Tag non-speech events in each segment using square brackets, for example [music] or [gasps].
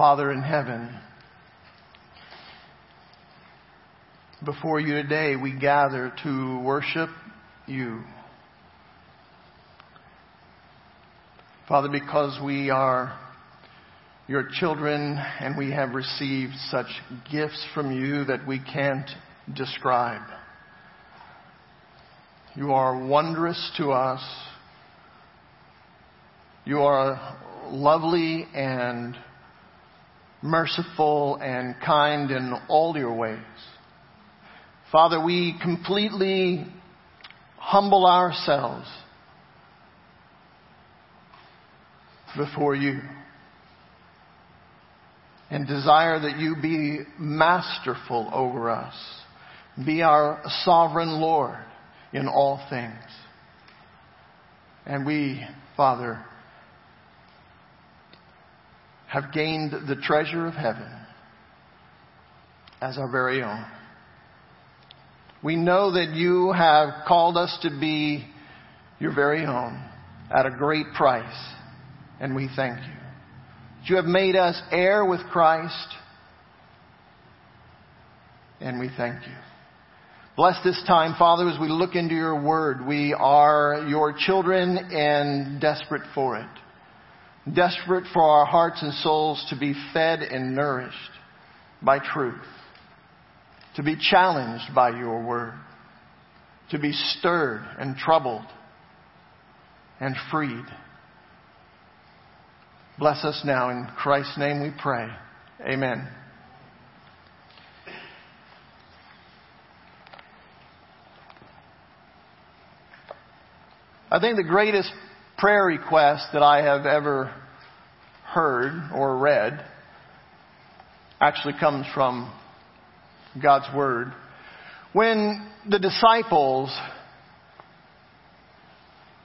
Father in heaven, before you today we gather to worship you. Father, because we are your children and we have received such gifts from you that we can't describe. You are wondrous to us. You are lovely and merciful and kind in all your ways. Father, we completely humble ourselves before you and desire that you be masterful over us. Be our sovereign Lord in all things. And we, Father, have gained the treasure of heaven as our very own. We know that you have called us to be your very own at a great price, and we thank you. You have made us heir with Christ, and we thank you. Bless this time, Father, as we look into your word. We are your children and desperate for it desperate for our hearts and souls to be fed and nourished by truth, to be challenged by your word, to be stirred and troubled and freed. Bless us now. In Christ's name we pray. Amen. I think the greatest prayer request that I have ever heard or read actually comes from God's Word. When the disciples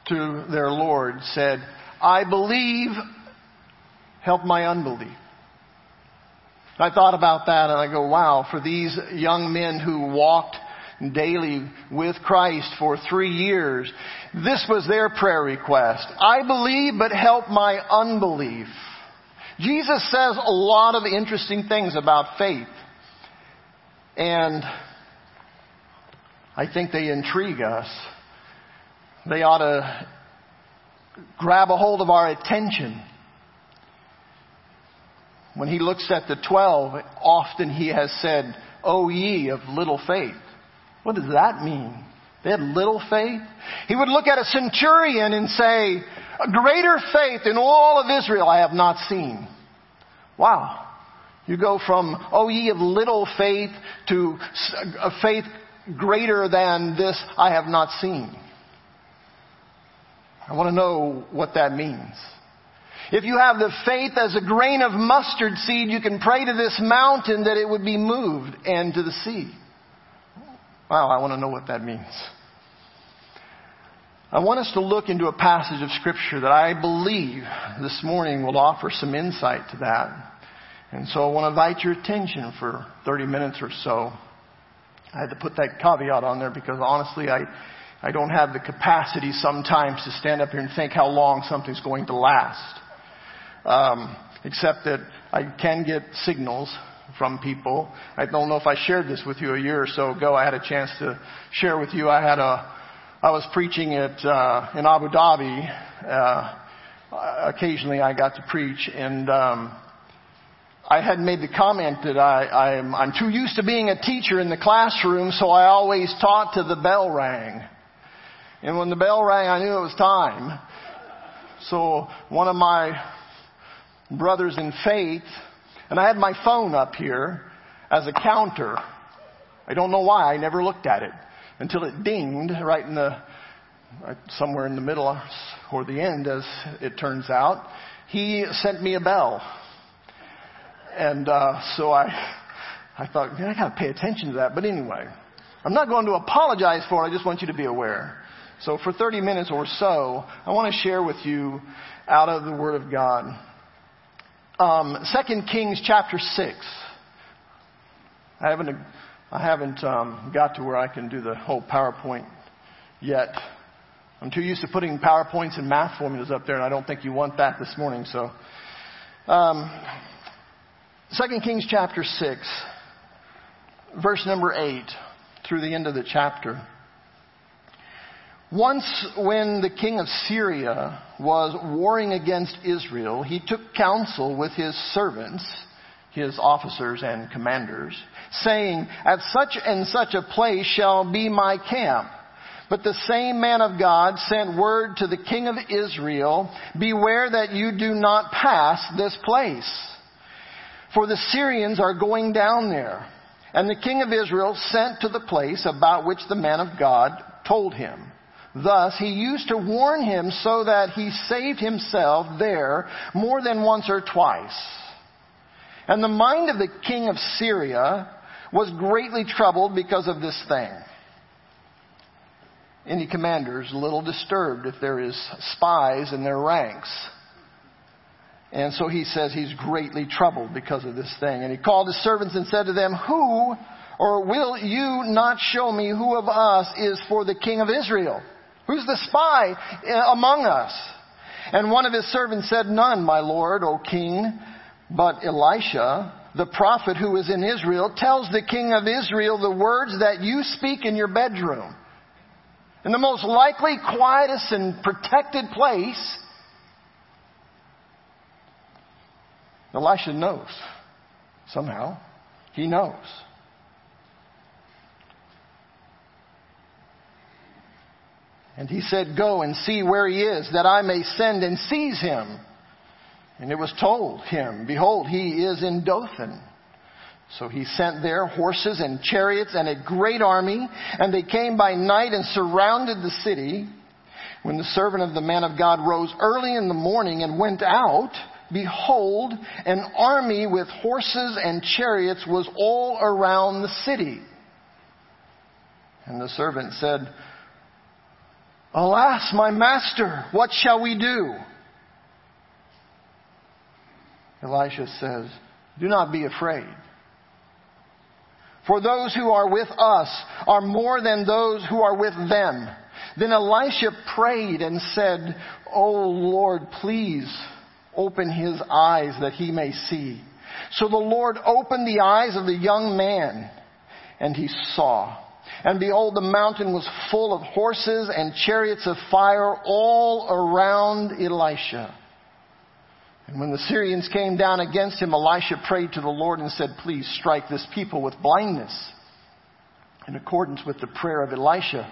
to their Lord said, I believe, help my unbelief. I thought about that and I go, wow, for these young men who walked daily with Christ for three years. This was their prayer request. I believe, but help my unbelief. Jesus says a lot of interesting things about faith. And I think they intrigue us. They ought to grab a hold of our attention. When he looks at the twelve, often he has said, O ye of little faith. What does that mean? They had little faith? He would look at a centurion and say, a greater faith in all of Israel I have not seen. Wow. You go from, oh ye of little faith to a faith greater than this I have not seen. I want to know what that means. If you have the faith as a grain of mustard seed, you can pray to this mountain that it would be moved and to the sea. Wow, I want to know what that means. I want us to look into a passage of Scripture that I believe this morning will offer some insight to that. And so I want to invite your attention for 30 minutes or so. I had to put that caveat on there because honestly, I, I don't have the capacity sometimes to stand up here and think how long something's going to last. Um, except that I can get signals from people. I don't know if I shared this with you a year or so ago. I had a chance to share with you. I had a, I was preaching at uh, in Abu Dhabi. Uh, occasionally, I got to preach, and um, I had made the comment that I, I'm, I'm too used to being a teacher in the classroom, so I always taught till the bell rang. And when the bell rang, I knew it was time. So one of my brothers in faith and I had my phone up here as a counter. I don't know why. I never looked at it until it dinged right in the, right somewhere in the middle or the end as it turns out. He sent me a bell. And, uh, so I, I thought, man, I gotta pay attention to that. But anyway, I'm not going to apologize for it. I just want you to be aware. So for 30 minutes or so, I want to share with you out of the Word of God um, 2 Kings chapter 6. I haven't, I haven't um, got to where I can do the whole PowerPoint yet. I'm too used to putting PowerPoints and math formulas up there, and I don't think you want that this morning. So, um, 2 Kings chapter 6, verse number 8 through the end of the chapter. Once, when the king of Syria was warring against Israel, he took counsel with his servants, his officers and commanders, saying, At such and such a place shall be my camp. But the same man of God sent word to the king of Israel, Beware that you do not pass this place. For the Syrians are going down there. And the king of Israel sent to the place about which the man of God told him. Thus, he used to warn him so that he saved himself there more than once or twice. And the mind of the king of Syria was greatly troubled because of this thing. Any commanders a little disturbed if there is spies in their ranks. And so he says he's greatly troubled because of this thing. And he called his servants and said to them, Who or will you not show me who of us is for the king of Israel? Who's the spy uh, among us? And one of his servants said, None, my lord, O king, but Elisha, the prophet who is in Israel, tells the king of Israel the words that you speak in your bedroom. In the most likely, quietest, and protected place, Elisha knows. Somehow, he knows. And he said, Go and see where he is, that I may send and seize him. And it was told him, Behold, he is in Dothan. So he sent there horses and chariots and a great army, and they came by night and surrounded the city. When the servant of the man of God rose early in the morning and went out, behold, an army with horses and chariots was all around the city. And the servant said, Alas, my master, what shall we do? Elisha says, Do not be afraid. For those who are with us are more than those who are with them. Then Elisha prayed and said, O Lord, please open his eyes that he may see. So the Lord opened the eyes of the young man and he saw. And behold, the mountain was full of horses and chariots of fire all around Elisha. And when the Syrians came down against him, Elisha prayed to the Lord and said, Please strike this people with blindness. In accordance with the prayer of Elisha.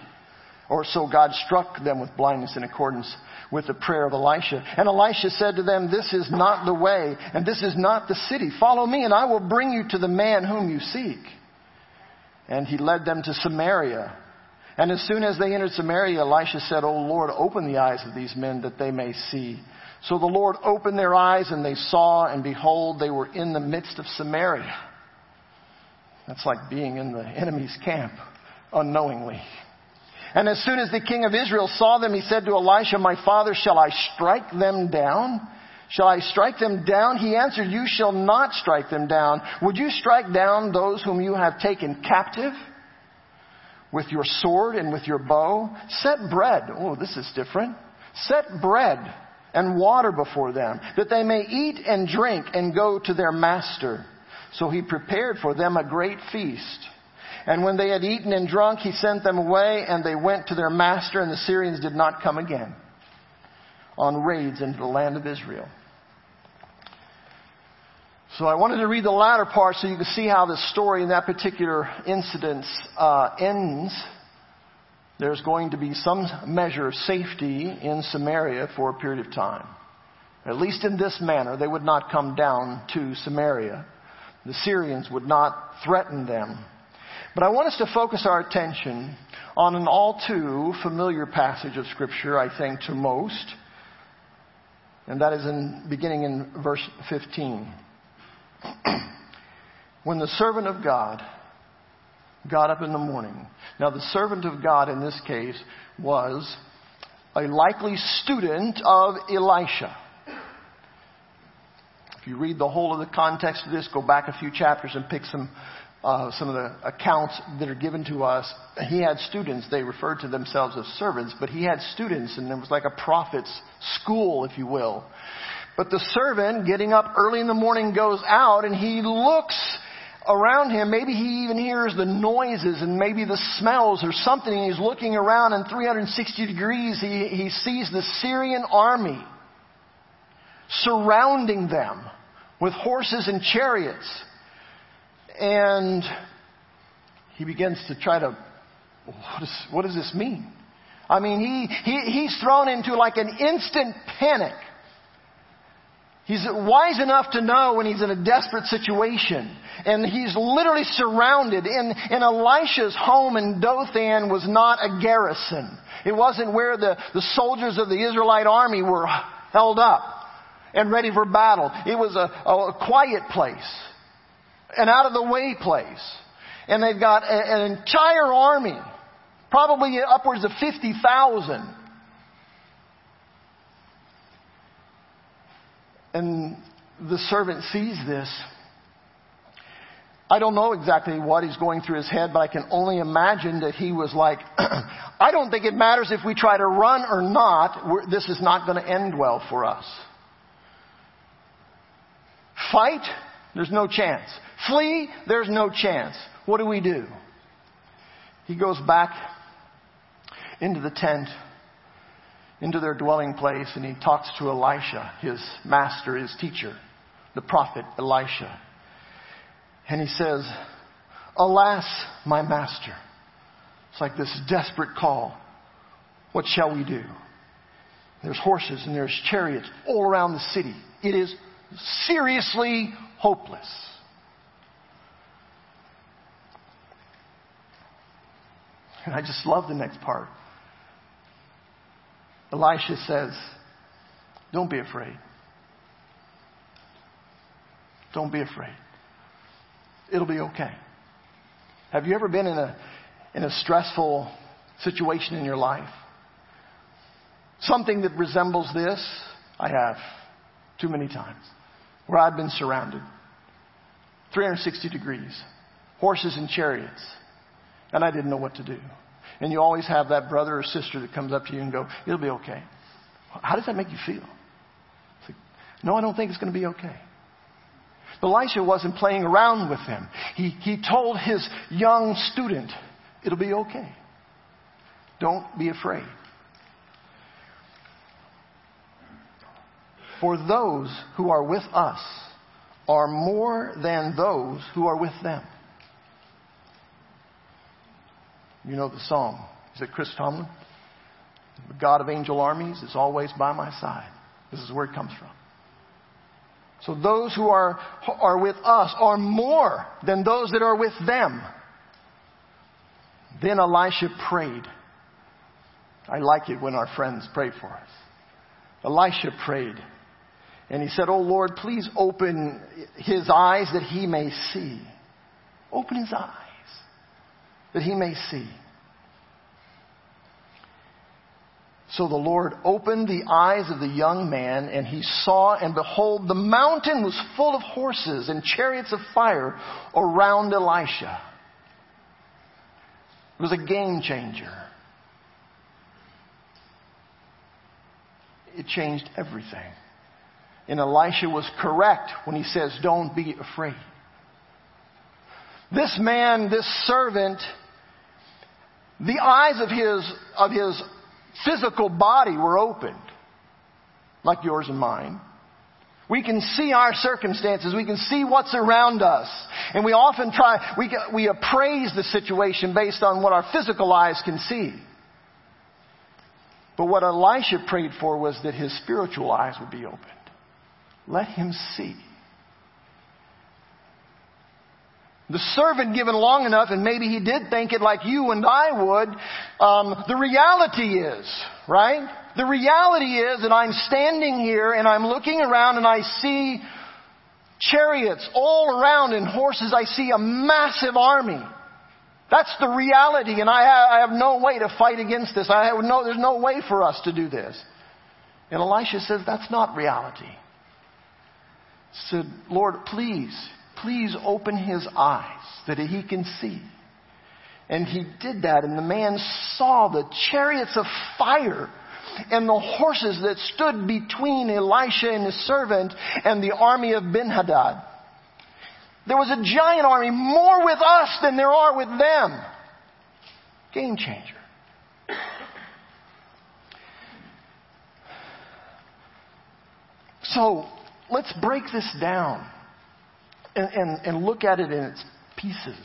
Or so God struck them with blindness in accordance with the prayer of Elisha. And Elisha said to them, This is not the way, and this is not the city. Follow me, and I will bring you to the man whom you seek. And he led them to Samaria. And as soon as they entered Samaria, Elisha said, O Lord, open the eyes of these men that they may see. So the Lord opened their eyes and they saw, and behold, they were in the midst of Samaria. That's like being in the enemy's camp unknowingly. And as soon as the king of Israel saw them, he said to Elisha, My father, shall I strike them down? Shall I strike them down? He answered, You shall not strike them down. Would you strike down those whom you have taken captive? With your sword and with your bow? Set bread. Oh, this is different. Set bread and water before them, that they may eat and drink and go to their master. So he prepared for them a great feast. And when they had eaten and drunk, he sent them away, and they went to their master, and the Syrians did not come again on raids into the land of Israel. So I wanted to read the latter part so you can see how this story in that particular incident uh, ends. There's going to be some measure of safety in Samaria for a period of time. At least in this manner, they would not come down to Samaria. The Syrians would not threaten them. But I want us to focus our attention on an all too familiar passage of Scripture, I think, to most. And that is in, beginning in verse 15. [clears throat] when the servant of God got up in the morning. Now, the servant of God in this case was a likely student of Elisha. If you read the whole of the context of this, go back a few chapters and pick some uh, some of the accounts that are given to us. He had students. They referred to themselves as servants, but he had students, and it was like a prophet's school, if you will. But the servant, getting up early in the morning, goes out and he looks around him. Maybe he even hears the noises and maybe the smells or something. He's looking around and 360 degrees, he, he sees the Syrian army surrounding them with horses and chariots. And he begins to try to, what, is, what does this mean? I mean, he, he, he's thrown into like an instant panic. He's wise enough to know when he's in a desperate situation. And he's literally surrounded. In, in Elisha's home in Dothan was not a garrison. It wasn't where the, the soldiers of the Israelite army were held up and ready for battle. It was a, a quiet place. An out of the way place. And they've got a, an entire army. Probably upwards of 50,000 And the servant sees this. I don't know exactly what he's going through his head, but I can only imagine that he was like, [clears throat] I don't think it matters if we try to run or not. We're, this is not going to end well for us. Fight? There's no chance. Flee? There's no chance. What do we do? He goes back into the tent into their dwelling place and he talks to Elisha, his master, his teacher, the prophet Elisha. And he says, Alas, my master. It's like this desperate call. What shall we do? There's horses and there's chariots all around the city. It is seriously hopeless. And I just love the next part. Elisha says, Don't be afraid. Don't be afraid. It'll be okay. Have you ever been in a, in a stressful situation in your life? Something that resembles this? I have too many times. Where I've been surrounded. 360 degrees. Horses and chariots. And I didn't know what to do. And you always have that brother or sister that comes up to you and go, it'll be okay. How does that make you feel? Like, no, I don't think it's going to be okay. But Elisha wasn't playing around with them. He, he told his young student, it'll be okay. Don't be afraid. For those who are with us are more than those who are with them. You know the song. Is it Chris Tomlin? The God of angel armies is always by my side. This is where it comes from. So those who are, are with us are more than those that are with them. Then Elisha prayed. I like it when our friends pray for us. Elisha prayed. And he said, Oh Lord, please open his eyes that he may see. Open his eyes that he may see. So the Lord opened the eyes of the young man, and he saw, and behold, the mountain was full of horses and chariots of fire around Elisha. It was a game changer. It changed everything. And Elisha was correct when he says, Don't be afraid. This man, this servant, the eyes of his, of his physical body were opened, like yours and mine. We can see our circumstances. We can see what's around us. And we often try, we, we appraise the situation based on what our physical eyes can see. But what Elisha prayed for was that his spiritual eyes would be opened. Let him see. The servant given long enough, and maybe he did think it like you and I would, um, the reality is, right? The reality is that I'm standing here and I'm looking around and I see chariots all around and horses. I see a massive army. That's the reality, and I have, I have no way to fight against this. I have no, there's no way for us to do this. And Elisha says, That's not reality. He said, Lord, please, please open his eyes that he can see. And he did that, and the man saw the chariots of fire and the horses that stood between Elisha and his servant and the army of Ben-Hadad. There was a giant army, more with us than there are with them. Game changer. So let's break this down and, and, and look at it in its pieces.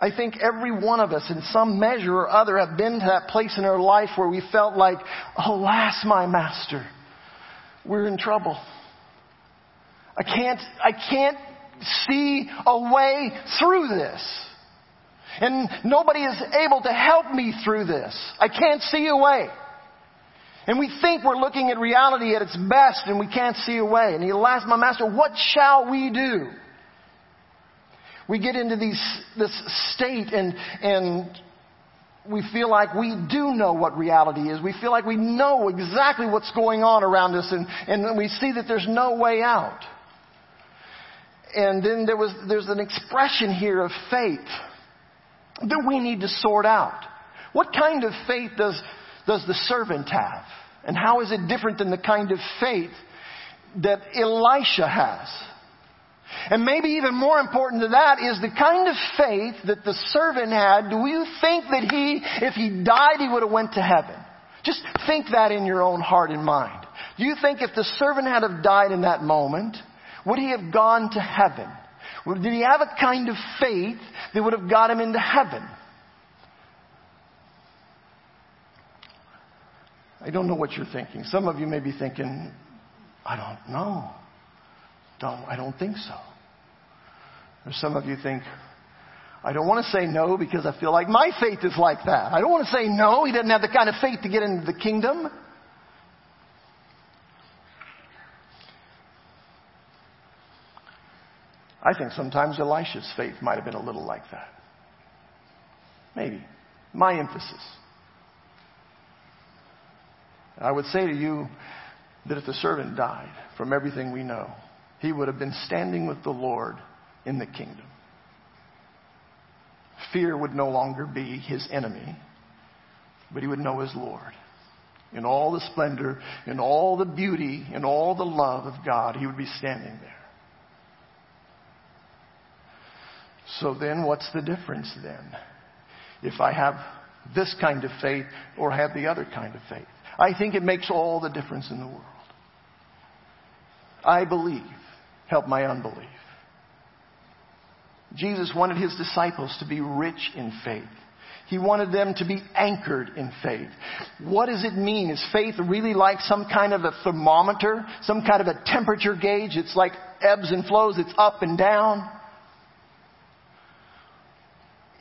I think every one of us, in some measure or other, have been to that place in our life where we felt like, alas, my master, we're in trouble. I can't, I can't see a way through this. And nobody is able to help me through this. I can't see a way. And we think we're looking at reality at its best and we can't see a way. And he'll ask my master, what shall we do? We get into these, this state and, and we feel like we do know what reality is. We feel like we know exactly what's going on around us and, and we see that there's no way out. And then there was, there's an expression here of faith that we need to sort out. What kind of faith does, does the servant have? And how is it different than the kind of faith that Elisha has? And maybe even more important than that is the kind of faith that the servant had. Do you think that he, if he died, he would have went to heaven? Just think that in your own heart and mind. Do you think if the servant had have died in that moment, would he have gone to heaven? Did he have a kind of faith that would have got him into heaven? I don't know what you're thinking. Some of you may be thinking, I don't know. Don't, I don't think so. Or some of you think, I don't want to say no because I feel like my faith is like that. I don't want to say no. He doesn't have the kind of faith to get into the kingdom. I think sometimes Elisha's faith might have been a little like that. Maybe. My emphasis. I would say to you that if the servant died, from everything we know, he would have been standing with the Lord in the kingdom. Fear would no longer be his enemy, but he would know his Lord. In all the splendor, in all the beauty, in all the love of God, he would be standing there. So then, what's the difference then? If I have this kind of faith or have the other kind of faith? I think it makes all the difference in the world. I believe. Help my unbelief. Jesus wanted his disciples to be rich in faith. He wanted them to be anchored in faith. What does it mean? Is faith really like some kind of a thermometer? Some kind of a temperature gauge? It's like ebbs and flows, it's up and down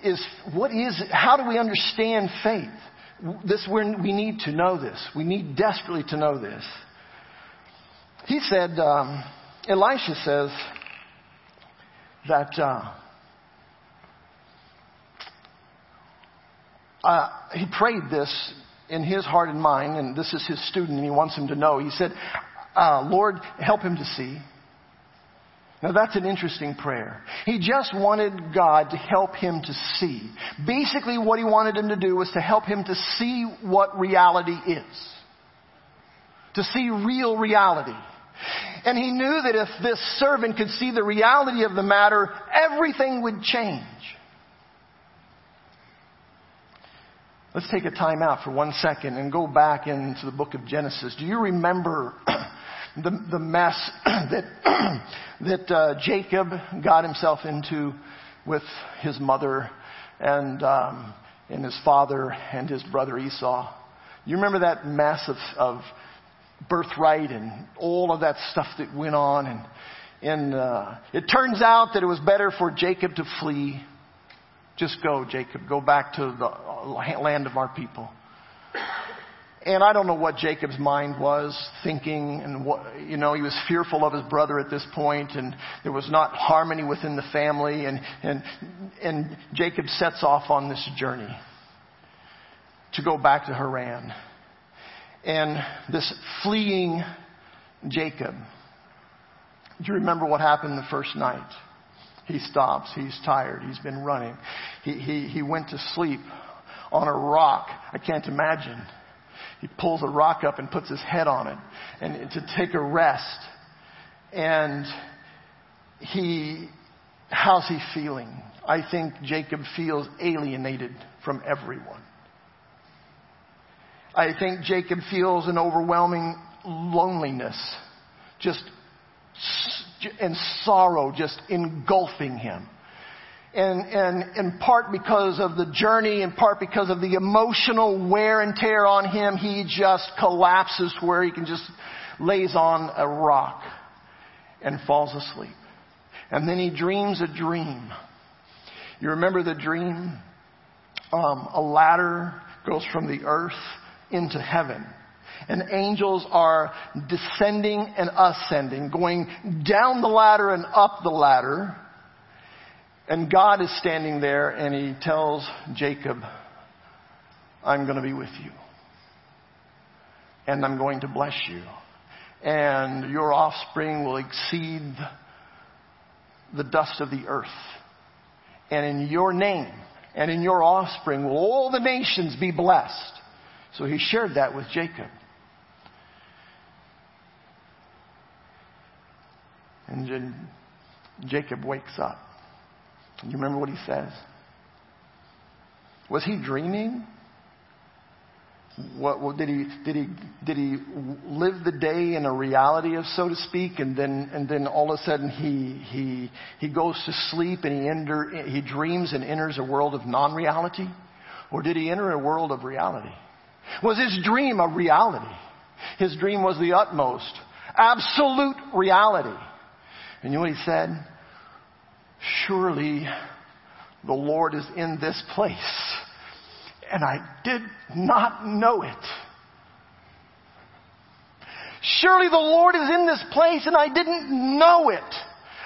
is what is how do we understand faith? This we need to know this. We need desperately to know this. He said, um, Elisha says that uh, uh, he prayed this in his heart and mind, and this is his student, and he wants him to know. He said, uh, Lord, help him to see. Now that's an interesting prayer. He just wanted God to help him to see. Basically what he wanted him to do was to help him to see what reality is. To see real reality. And he knew that if this servant could see the reality of the matter, everything would change. Let's take a time out for one second and go back into the book of Genesis. Do you remember [clears throat] the, the mess [clears throat] that, [clears throat] that uh, Jacob got himself into with his mother and, um, and his father and his brother Esau. You remember that mess of, of birthright and all of that stuff that went on. And, and uh, it turns out that it was better for Jacob to flee. Just go, Jacob. Go back to the land of our people. And I don't know what Jacob's mind was thinking and what, you know, he was fearful of his brother at this point and there was not harmony within the family and, and, and Jacob sets off on this journey to go back to Haran. And this fleeing Jacob, do you remember what happened the first night? He stops. He's tired. He's been running. He, he, he went to sleep on a rock. I can't imagine he pulls a rock up and puts his head on it and to take a rest. And he, how's he feeling? I think Jacob feels alienated from everyone. I think Jacob feels an overwhelming loneliness, just and sorrow just engulfing him. And, and in part because of the journey, in part because of the emotional wear and tear on him, he just collapses where he can just lays on a rock and falls asleep. And then he dreams a dream. You remember the dream? Um, a ladder goes from the earth into heaven. And angels are descending and ascending, going down the ladder and up the ladder. And God is standing there and he tells Jacob, I'm going to be with you. And I'm going to bless you. And your offspring will exceed the dust of the earth. And in your name and in your offspring will all the nations be blessed. So he shared that with Jacob. And Jacob wakes up. You remember what he says? Was he dreaming? What, what, did he did he did he live the day in a reality of so to speak, and then and then all of a sudden he he he goes to sleep and he enter he dreams and enters a world of non-reality, or did he enter a world of reality? Was his dream a reality? His dream was the utmost, absolute reality. And you know what he said? Surely the Lord is in this place. And I did not know it. Surely the Lord is in this place and I didn't know it.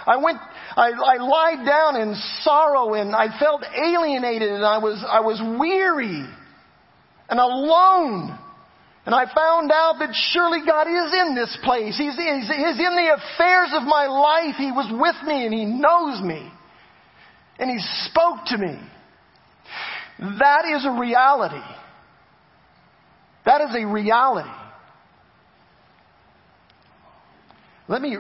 I went, I, I lied down in sorrow and I felt alienated and I was, I was weary and alone. And I found out that surely God is in this place. He's, he's, he's in the affairs of my life. He was with me and He knows me. And He spoke to me. That is a reality. That is a reality. Let me,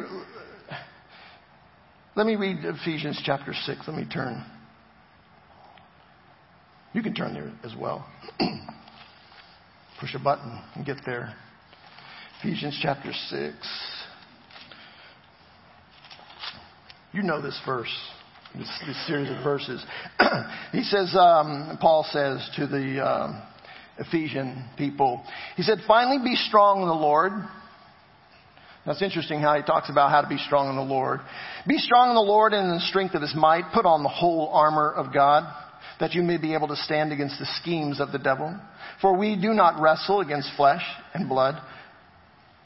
let me read Ephesians chapter 6. Let me turn. You can turn there as well. [clears throat] push a button and get there. Ephesians chapter 6. You know this verse, this, this series of verses. [clears throat] he says, um, Paul says to the um, Ephesian people, he said, finally be strong in the Lord. That's interesting how he talks about how to be strong in the Lord. Be strong in the Lord and in the strength of his might. Put on the whole armor of God that you may be able to stand against the schemes of the devil. For we do not wrestle against flesh and blood,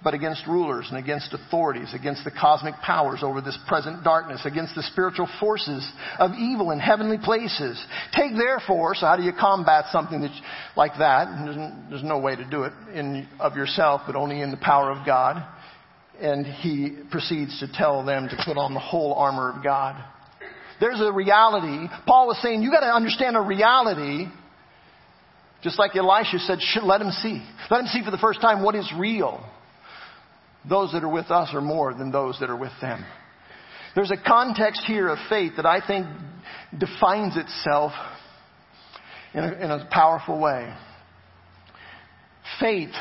but against rulers and against authorities, against the cosmic powers over this present darkness, against the spiritual forces of evil in heavenly places. Take therefore, so how do you combat something that, like that? There's, there's no way to do it in, of yourself, but only in the power of God. And he proceeds to tell them to put on the whole armor of God. There's a reality. Paul was saying, you gotta understand a reality. Just like Elisha said, let him see. Let him see for the first time what is real. Those that are with us are more than those that are with them. There's a context here of faith that I think defines itself in a, in a powerful way. Faith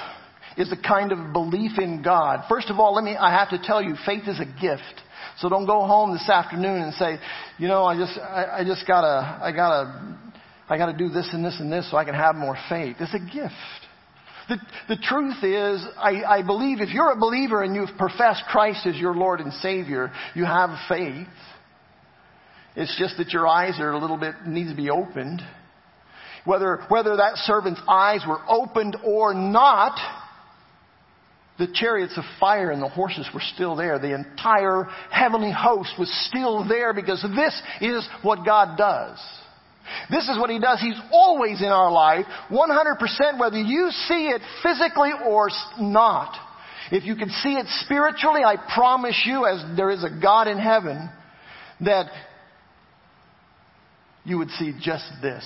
is a kind of belief in God. First of all, let me, I have to tell you, faith is a gift. So don't go home this afternoon and say, you know, I just, I, I just gotta, I gotta, I gotta do this and this and this so I can have more faith. It's a gift. The, the truth is, I, I believe if you're a believer and you've professed Christ as your Lord and Savior, you have faith. It's just that your eyes are a little bit, need to be opened. Whether, whether that servant's eyes were opened or not, the chariots of fire and the horses were still there. The entire heavenly host was still there because this is what God does. This is what He does. He's always in our life, 100% whether you see it physically or not. If you can see it spiritually, I promise you, as there is a God in heaven, that you would see just this.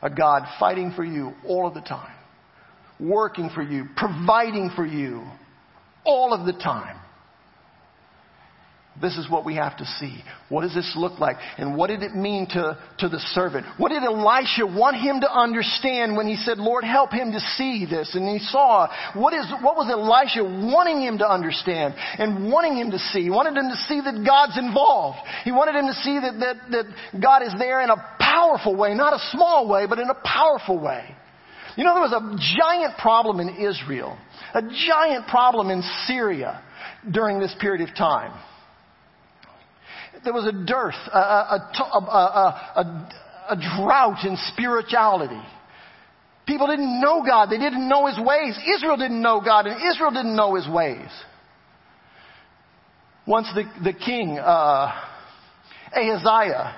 A God fighting for you all of the time. working for you, providing for you, all of the time. This is what we have to see. What does this look like? And what did it mean to, to the servant? What did Elisha want him to understand when he said, Lord, help him to see this? And he saw, what is, what was Elisha wanting him to understand and wanting him to see? He wanted him to see that God's involved. He wanted him to see that, that, that God is there in a powerful way, not a small way, but in a powerful way. You know, there was a giant problem in Israel, a giant problem in Syria during this period of time there was a dearth, a, a, a, a, drought in spirituality. People didn't know God. They didn't know His ways. Israel didn't know God, and Israel didn't know His ways. Once the, the king, uh, Ahaziah,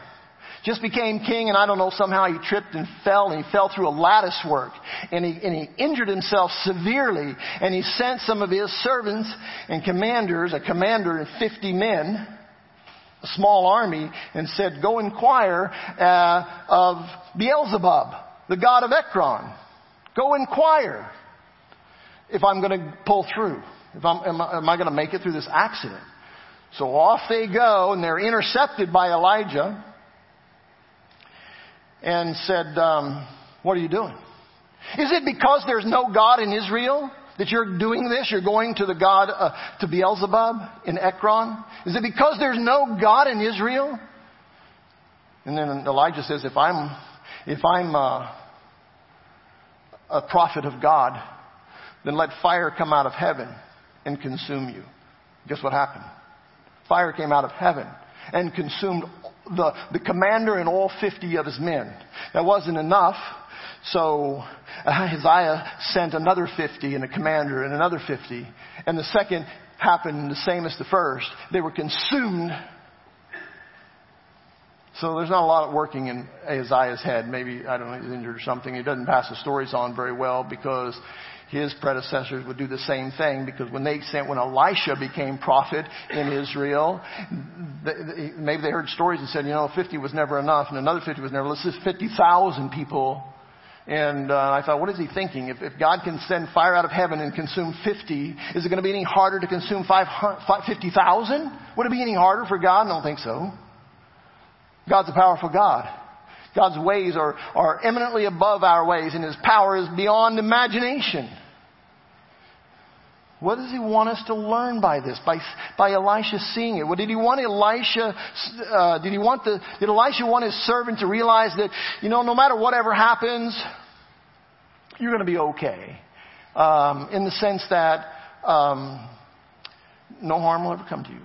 just became king, and I don't know, somehow he tripped and fell, and he fell through a lattice work, and he, and he injured himself severely, and he sent some of his servants and commanders, a commander and 50 men, a small army and said, Go inquire uh, of Beelzebub, the god of Ekron. Go inquire if I'm going to pull through. If I'm, am I, am I going to make it through this accident? So off they go, and they're intercepted by Elijah and said, um, What are you doing? Is it because there's no God in Israel? that you're doing this? You're going to the God, uh, to Beelzebub in Ekron? Is it because there's no God in Israel? And then Elijah says, if I'm, if I'm uh, a prophet of God, then let fire come out of heaven and consume you. Guess what happened? Fire came out of heaven and consumed the, the commander and all 50 of his men. That wasn't enough. So uh, Ahaziah sent another 50 and a commander and another 50. And the second happened the same as the first. They were consumed. So there's not a lot of working in Ahaziah's head. Maybe, I don't know, he's injured or something. He doesn't pass the stories on very well because his predecessors would do the same thing because when they sent, when Elisha became prophet in Israel, maybe they heard stories and said, you know, 50 was never enough and another 50 was never, let's just 50,000 people and uh, I thought, what is he thinking? If, if God can send fire out of heaven and consume 50, is it going to be any harder to consume 50,000? Would it be any harder for God? I don't think so. God's a powerful God. God's ways are, are eminently above our ways, and His power is beyond imagination. What does he want us to learn by this? By, by Elisha seeing it? What did he want Elisha, uh, did he want the, did Elisha want his servant to realize that, you know, no matter whatever happens, you're going to be okay. Um, in the sense that, um, no harm will ever come to you.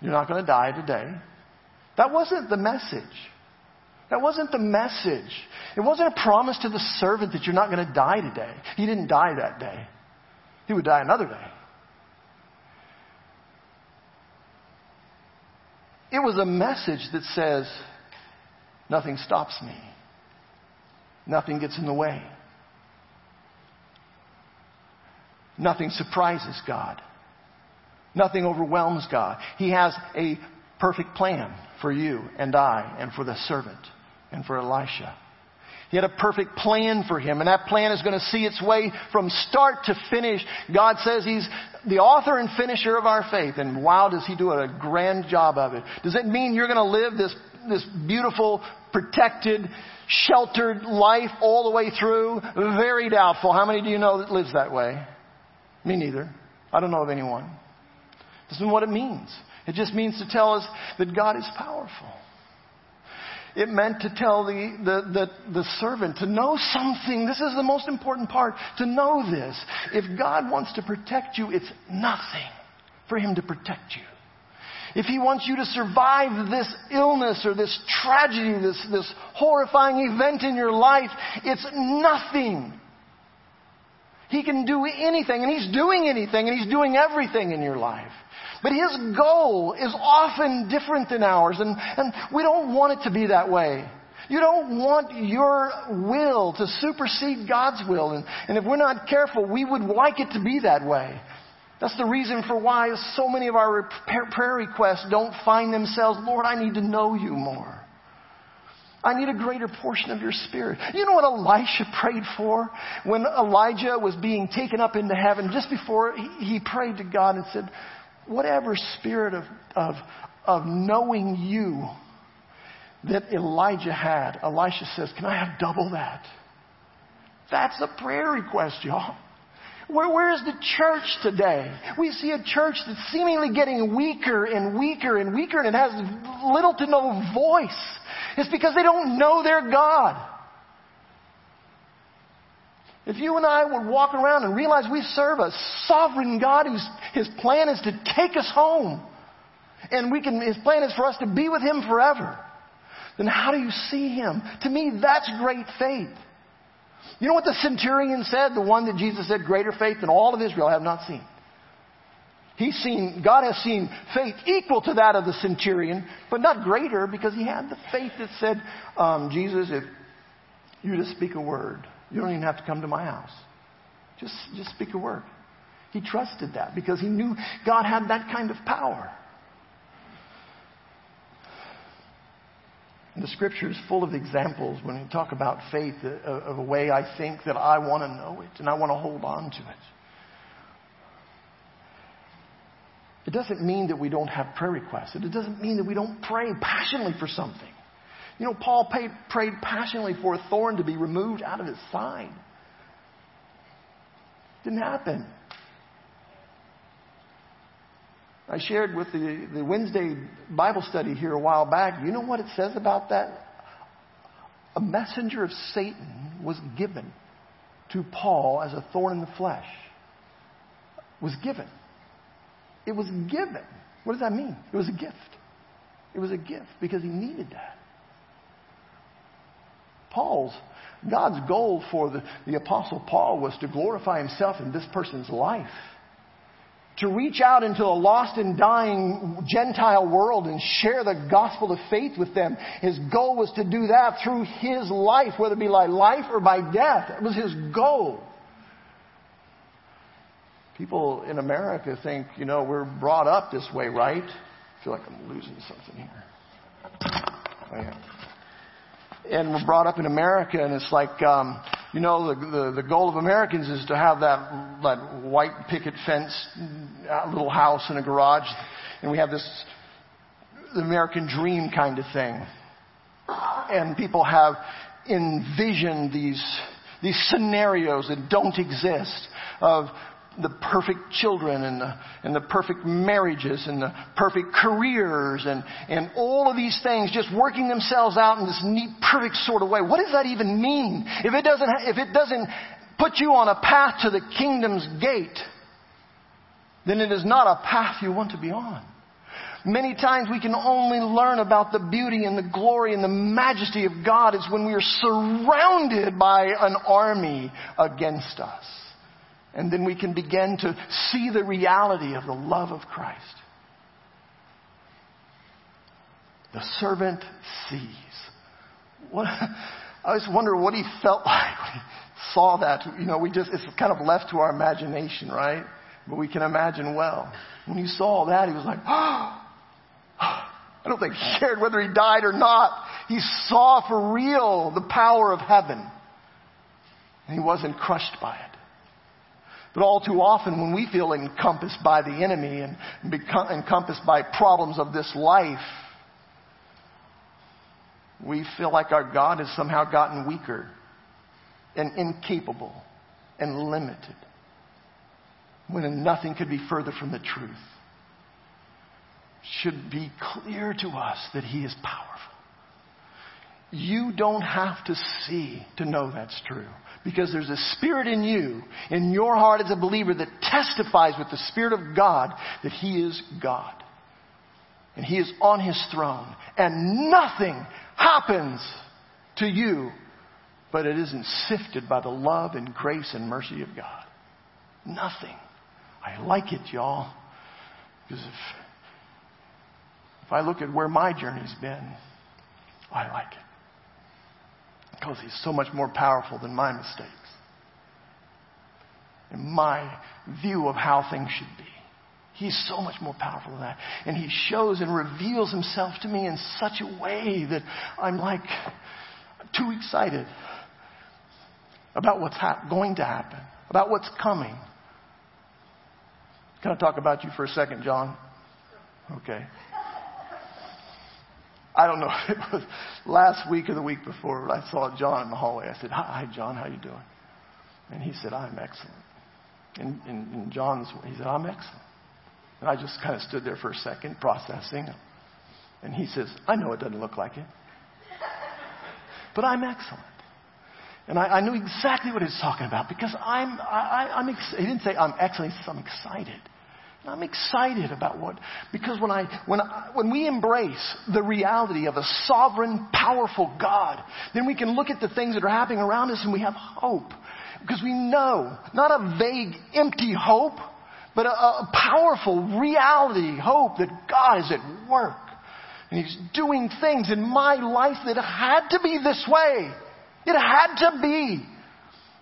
You're not going to die today. That wasn't the message. That wasn't the message. It wasn't a promise to the servant that you're not going to die today. He didn't die that day. He would die another day. It was a message that says, nothing stops me. Nothing gets in the way. Nothing surprises God. Nothing overwhelms God. He has a perfect plan for you and I and for the servant and for Elisha. He had a perfect plan for him, and that plan is going to see its way from start to finish. God says He's the author and finisher of our faith, and wow, does He do a grand job of it. Does it mean you're going to live this, this beautiful, protected, sheltered life all the way through? Very doubtful. How many do you know that lives that way? Me neither. I don't know of anyone. This is what it means. It just means to tell us that God is powerful. It meant to tell the, the, the, the, servant to know something. This is the most important part, to know this. If God wants to protect you, it's nothing for Him to protect you. If He wants you to survive this illness or this tragedy, this, this horrifying event in your life, it's nothing. He can do anything, and He's doing anything, and He's doing everything in your life. But his goal is often different than ours, and, and we don't want it to be that way. You don't want your will to supersede God's will. And, and if we're not careful, we would like it to be that way. That's the reason for why so many of our prayer requests don't find themselves, Lord, I need to know you more. I need a greater portion of your spirit. You know what Elisha prayed for when Elijah was being taken up into heaven? Just before he, he prayed to God and said, whatever spirit of, of, of knowing you that Elijah had, Elisha says, can I have double that? That's a prayer request, y'all. Where, where is the church today? We see a church that's seemingly getting weaker and weaker and weaker and it has little to no voice. It's because they don't know their God. If you and I would walk around and realize we serve a sovereign God whose his plan is to take us home, and we can, his plan is for us to be with him forever, then how do you see him? To me, that's great faith. You know what the centurion said? The one that Jesus said, greater faith than all of Israel have not seen. He's seen, God has seen faith equal to that of the centurion, but not greater because he had the faith that said, um, Jesus, if you just speak a word, you don't even have to come to my house. Just, just speak a word. He trusted that because he knew God had that kind of power. And the scripture is full of examples when we talk about faith uh, of a way I think that I want to know it and I want to hold on to it. It doesn't mean that we don't have prayer requests. It doesn't mean that we don't pray passionately for something. You know, Paul prayed, prayed passionately for a thorn to be removed out of his side. Didn't happen. I shared with the, the Wednesday Bible study here a while back. You know what it says about that? A messenger of Satan was given to Paul as a thorn in the flesh. Was given. It was given. What does that mean? It was a gift. It was a gift because he needed that. Paul's, God's goal for the, the Apostle Paul was to glorify himself in this person's life to reach out into a lost and dying Gentile world and share the gospel of faith with them. His goal was to do that through his life, whether it be by life or by death. That was his goal. People in America think, you know, we're brought up this way, right? I feel like I'm losing something here. Oh, yeah. And we're brought up in America, and it's like, um, you know, the, the, the goal of Americans is to have that, that white picket fence, little house in a garage, and we have this the American dream kind of thing. And people have envisioned these, these scenarios that don't exist of the perfect children and the, and the perfect marriages and the perfect careers and, and all of these things just working themselves out in this neat, perfect sort of way. What does that even mean? If it doesn't, if it doesn't put you on a path to the kingdom's gate, then it is not a path you want to be on. Many times we can only learn about the beauty and the glory and the majesty of God is when we are surrounded by an army against us. And then we can begin to see the reality of the love of Christ. The servant sees. What, I just wonder what he felt [laughs] like when he saw that. You know, we just, it's kind of left to our imagination, right? But we can imagine well. When he saw that, he was like, oh, [gasps] I don't think he cared whether he died or not. He saw for real the power of heaven. And he wasn't crushed by it. But all too often, when we feel encompassed by the enemy and encompassed by problems of this life, we feel like our God has somehow gotten weaker and incapable and limited when nothing could be further from the truth. Should be clear to us that He is powerful. You don't have to see to know that's true. Because there's a spirit in you, in your heart as a believer, that testifies with the Spirit of God that He is God. And He is on His throne. And nothing happens to you, but it isn't sifted by the love and grace and mercy of God. Nothing. I like it, y'all. Because if, if I look at where my journey's been, I like it. Because he's so much more powerful than my mistakes and my view of how things should be. He's so much more powerful than that. And He shows and reveals Himself to me in such a way that I'm like too excited about what's ha- going to happen, about what's coming. Can I talk about you for a second, John? Okay. I don't know if [laughs] it was last week or the week before, but I saw John in the hallway. I said, Hi, John, how you doing? And he said, I'm excellent. And, and, and John's, he said, I'm excellent. And I just kind of stood there for a second, processing. And he says, I know it doesn't look like it, but I'm excellent. And I, I knew exactly what he was talking about because I'm, I, I, am he didn't say I'm excellent, he says I'm excited. I'm excited about what, because when I, when I, when we embrace the reality of a sovereign, powerful God, then we can look at the things that are happening around us and we have hope. Because we know, not a vague, empty hope, but a, a powerful reality, hope that God is at work. And He's doing things in my life that had to be this way. It had to be.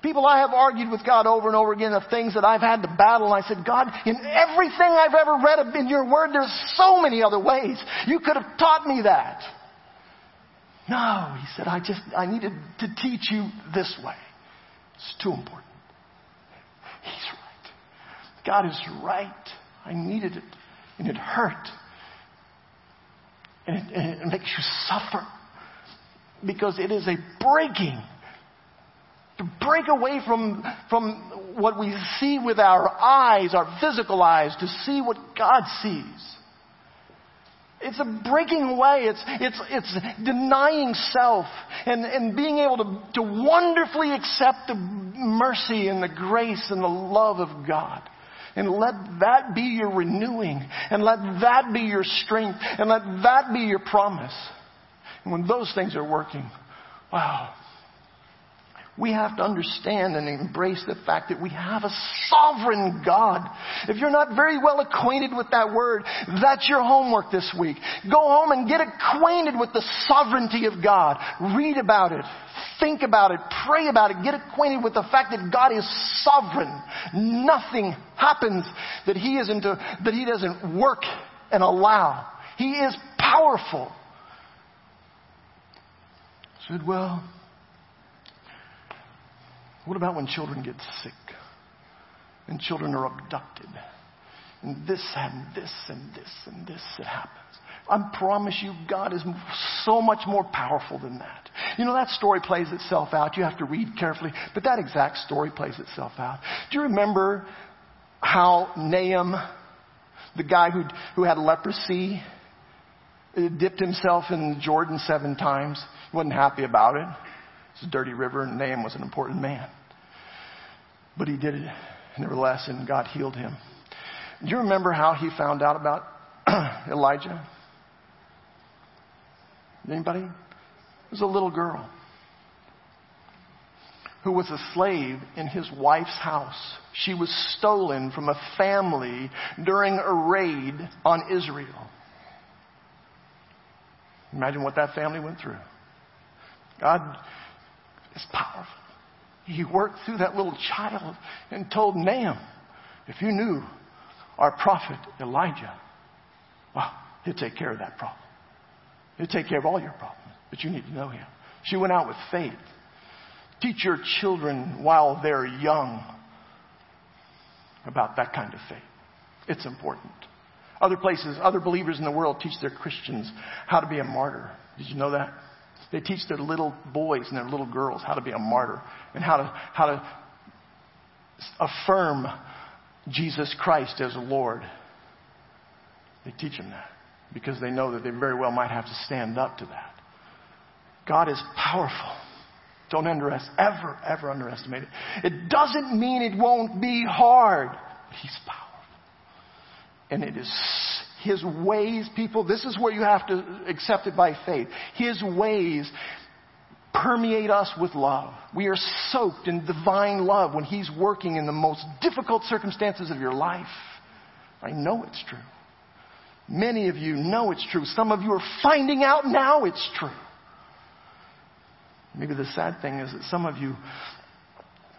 People I have argued with God over and over again of things that I've had to battle. And I said, God, in everything I've ever read in your word, there's so many other ways. You could have taught me that. No, he said, I just, I needed to teach you this way. It's too important. He's right. God is right. I needed it. And it hurt. And it, and it makes you suffer. Because it is a breaking. To break away from, from what we see with our eyes, our physical eyes, to see what God sees. It's a breaking away. It's, it's, it's denying self and, and being able to, to wonderfully accept the mercy and the grace and the love of God. And let that be your renewing. And let that be your strength. And let that be your promise. And when those things are working, wow, we have to understand and embrace the fact that we have a sovereign God. If you're not very well acquainted with that word, that's your homework this week. Go home and get acquainted with the sovereignty of God. Read about it. Think about it. Pray about it. Get acquainted with the fact that God is sovereign. Nothing happens that He isn't, that He doesn't work and allow. He is powerful. Said, well, what about when children get sick and children are abducted? And this and this and this and this that happens. I promise you, God is so much more powerful than that. You know, that story plays itself out. You have to read carefully, but that exact story plays itself out. Do you remember how Naaman, the guy who, who had leprosy, uh, dipped himself in the Jordan seven times? He wasn't happy about it. It's a dirty river, and Naaman was an important man. But he did it nevertheless, and God healed him. Do you remember how he found out about [clears throat] Elijah? Anybody? It was a little girl who was a slave in his wife's house. She was stolen from a family during a raid on Israel. Imagine what that family went through. God is powerful he worked through that little child and told Naaman, if you knew our prophet Elijah, well, he'll take care of that problem. He'll take care of all your problems, but you need to know him. She went out with faith. Teach your children while they're young about that kind of faith. It's important. Other places, other believers in the world teach their Christians how to be a martyr. Did you know that? They teach their little boys and their little girls how to be a martyr and how to, how to affirm Jesus Christ as Lord. They teach them that because they know that they very well might have to stand up to that. God is powerful. Don't underestimate, ever, ever underestimate it. It doesn't mean it won't be hard. He's powerful. And it is his ways, people, this is where you have to accept it by faith. His ways permeate us with love. We are soaked in divine love when He's working in the most difficult circumstances of your life. I know it's true. Many of you know it's true. Some of you are finding out now it's true. Maybe the sad thing is that some of you,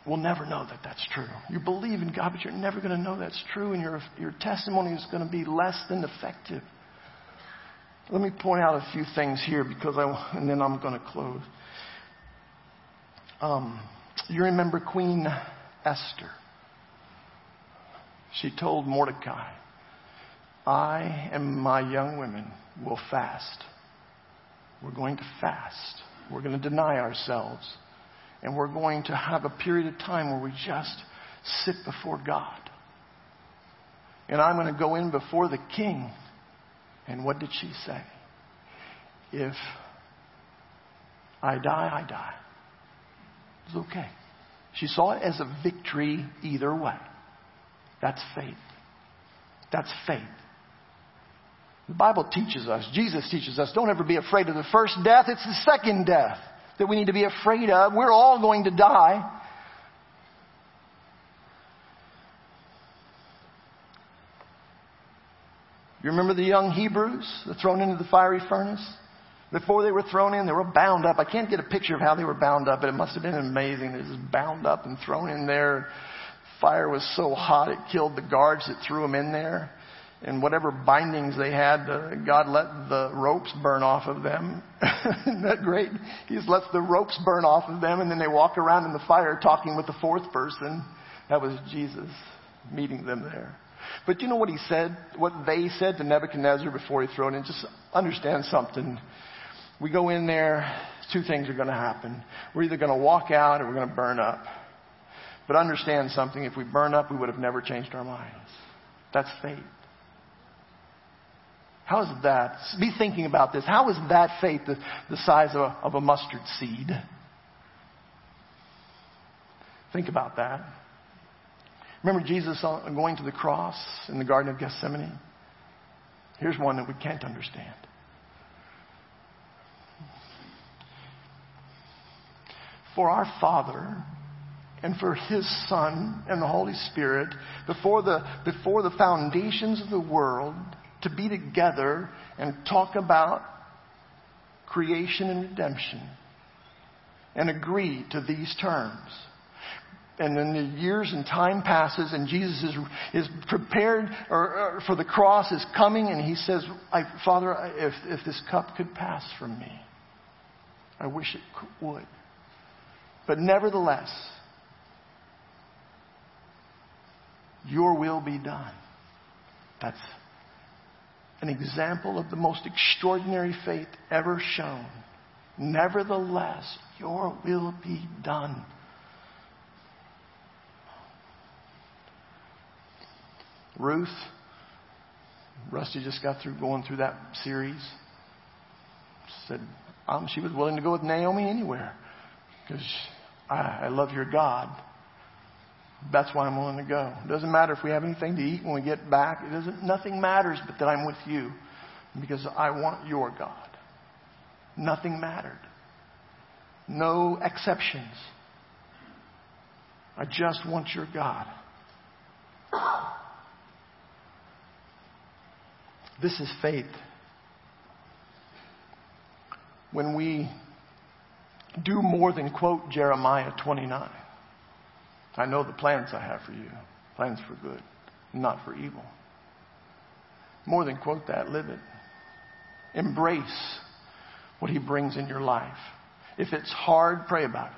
will never know that that's true. You believe in God, but you're never going to know that's true, and your, your testimony is going to be less than effective. Let me point out a few things here because I, and then I'm going to close. Um, you remember Queen Esther? She told Mordecai, I and my young women will fast. We're going to fast. We're going to deny ourselves. And we're going to have a period of time where we just sit before God. And I'm going to go in before the king. And what did she say? If I die, I die. It's okay. She saw it as a victory either way. That's faith. That's faith. The Bible teaches us, Jesus teaches us, don't ever be afraid of the first death. It's the second death that we need to be afraid of. We're all going to die. You remember the young Hebrews that thrown into the fiery furnace? Before they were thrown in, they were bound up. I can't get a picture of how they were bound up, but it must have been amazing. They were just bound up and thrown in there. Fire was so hot it killed the guards that threw them in there and whatever bindings they had, uh, God let the ropes burn off of them. [laughs] Isn't that great? He just lets the ropes burn off of them, and then they walk around in the fire talking with the fourth person. That was Jesus meeting them there. But you know what he said? What they said to Nebuchadnezzar before he threw it in? Just understand something. We go in there, two things are going to happen. We're either going to walk out or we're going to burn up. But understand something. If we burn up, we would have never changed our minds. That's faith. How is that? Be thinking about this. How is that faith the, the size of a, of a mustard seed? Think about that. Remember Jesus going to the cross in the Garden of Gethsemane? Here's one that we can't understand. For our Father and for His Son and the Holy Spirit, before the, before the foundations of the world, to be together and talk about creation and redemption and agree to these terms. And then the years and time passes, and Jesus is, is prepared or, or for the cross is coming, and he says, Father, if, if this cup could pass from me, I wish it would. But nevertheless, your will be done. That's an example of the most extraordinary faith ever shown. Nevertheless, your will be done. Ruth, Rusty just got through going through that series. Said um, she was willing to go with Naomi anywhere because I, I love your God. That's why I'm willing to go. It doesn't matter if we have anything to eat when we get back. It doesn't, nothing matters but that I'm with you because I want your God. Nothing mattered. No exceptions. I just want your God. This is faith. When we do more than quote Jeremiah 29. I know the plans I have for you plans for good, not for evil. More than quote that, live it. Embrace what He brings in your life. If it's hard, pray about it.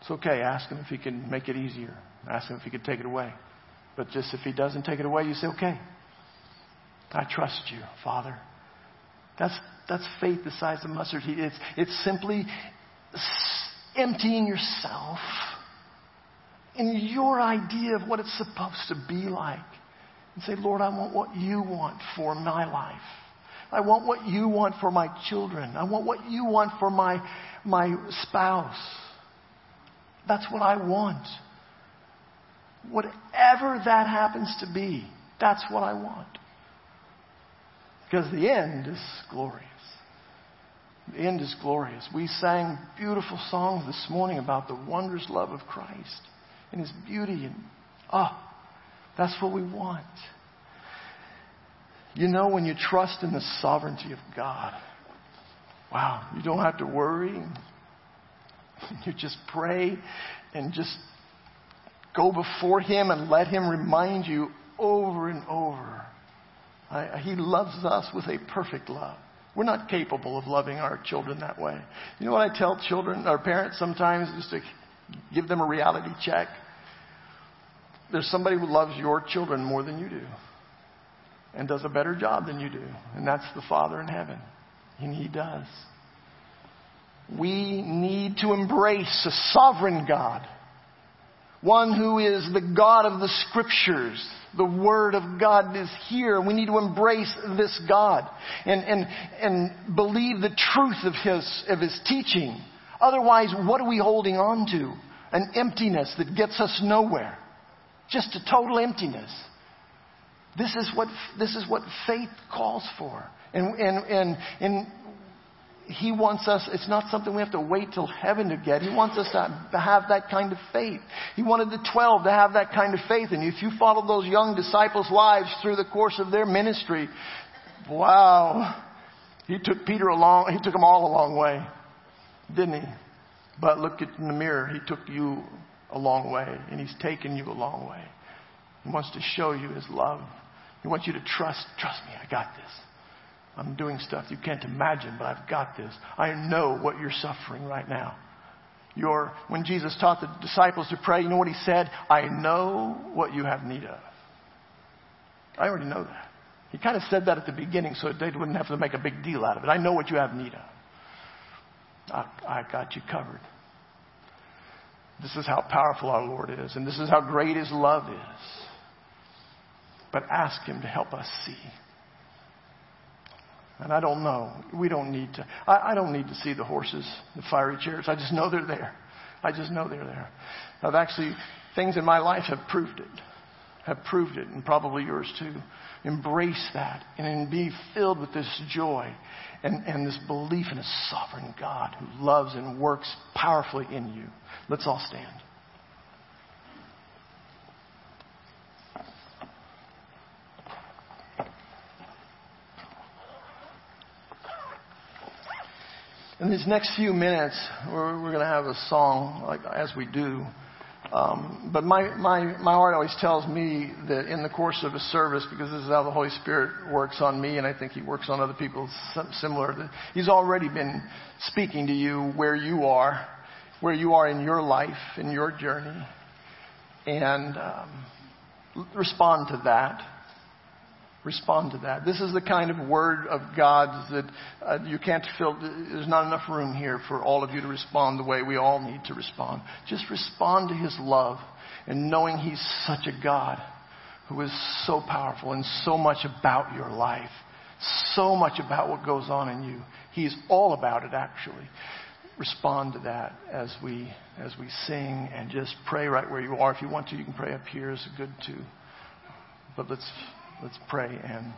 It's okay. Ask Him if He can make it easier. Ask Him if He could take it away. But just if He doesn't take it away, you say, okay, I trust you, Father. That's, that's faith the size of mustard. It's, it's simply emptying yourself in your idea of what it's supposed to be like. And say, Lord, I want what you want for my life. I want what you want for my children. I want what you want for my, my spouse. That's what I want. Whatever that happens to be, that's what I want. Because the end is glorious. The end is glorious. We sang beautiful songs this morning about the wondrous love of Christ and His beauty. And, oh, that's what we want. You know, when you trust in the sovereignty of God, wow, you don't have to worry. [laughs] You just pray and just go before Him and let Him remind you over and over. I, he loves us with a perfect love. We're not capable of loving our children that way. You know what I tell children, our parents sometimes, just to give them a reality check? There's somebody who loves your children more than you do and does a better job than you do, and that's the Father in heaven. And He does. We need to embrace a sovereign God, one who is the God of the Scriptures, the Word of God is here. We need to embrace this God and, and, and believe the truth of His, of His teaching. Otherwise, what are we holding on to? An emptiness that gets us nowhere. Just a total emptiness. This is what, this is what faith calls for. And, and, and, and he wants us, it's not something we have to wait till heaven to get. He wants us to have that kind of faith. He wanted the 12 to have that kind of faith. And if you follow those young disciples' lives through the course of their ministry, wow, he took Peter along, he took them all a long way, didn't he? But look at in the mirror, he took you a long way, and he's taken you a long way. He wants to show you his love. He wants you to trust, trust me, I got this. I'm doing stuff you can't imagine, but I've got this. I know what you're suffering right now. You're, when Jesus taught the disciples to pray, you know what he said? I know what you have need of. I already know that. He kind of said that at the beginning so they wouldn't have to make a big deal out of it. I know what you have need of. I, I got you covered. This is how powerful our Lord is, and this is how great His love is. But ask Him to help us see. And I don't know. We don't need to. I, I, don't need to see the horses, the fiery chariots. I just know they're there. I just know they're there. I've actually, things in my life have proved it. Have proved it, and probably yours too. Embrace that and be filled with this joy and, and this belief in a sovereign God who loves and works powerfully in you. Let's all stand. In these next few minutes, we're, we're going to have a song, like as we do. Um, but my, my, my heart always tells me that in the course of a service, because this is how the Holy Spirit works on me, and I think He works on other people similar, that He's already been speaking to you where you are, where you are in your life, in your journey. And um, respond to that respond to that. This is the kind of word of God that uh, you can't fill. There's not enough room here for all of you to respond the way we all need to respond. Just respond to His love and knowing He's such a God who is so powerful and so much about your life, so much about what goes on in you. He's all about it, actually. Respond to that as we as we sing and just pray right where you are. If you want to, you can pray up here. Good too. But let's Let's pray and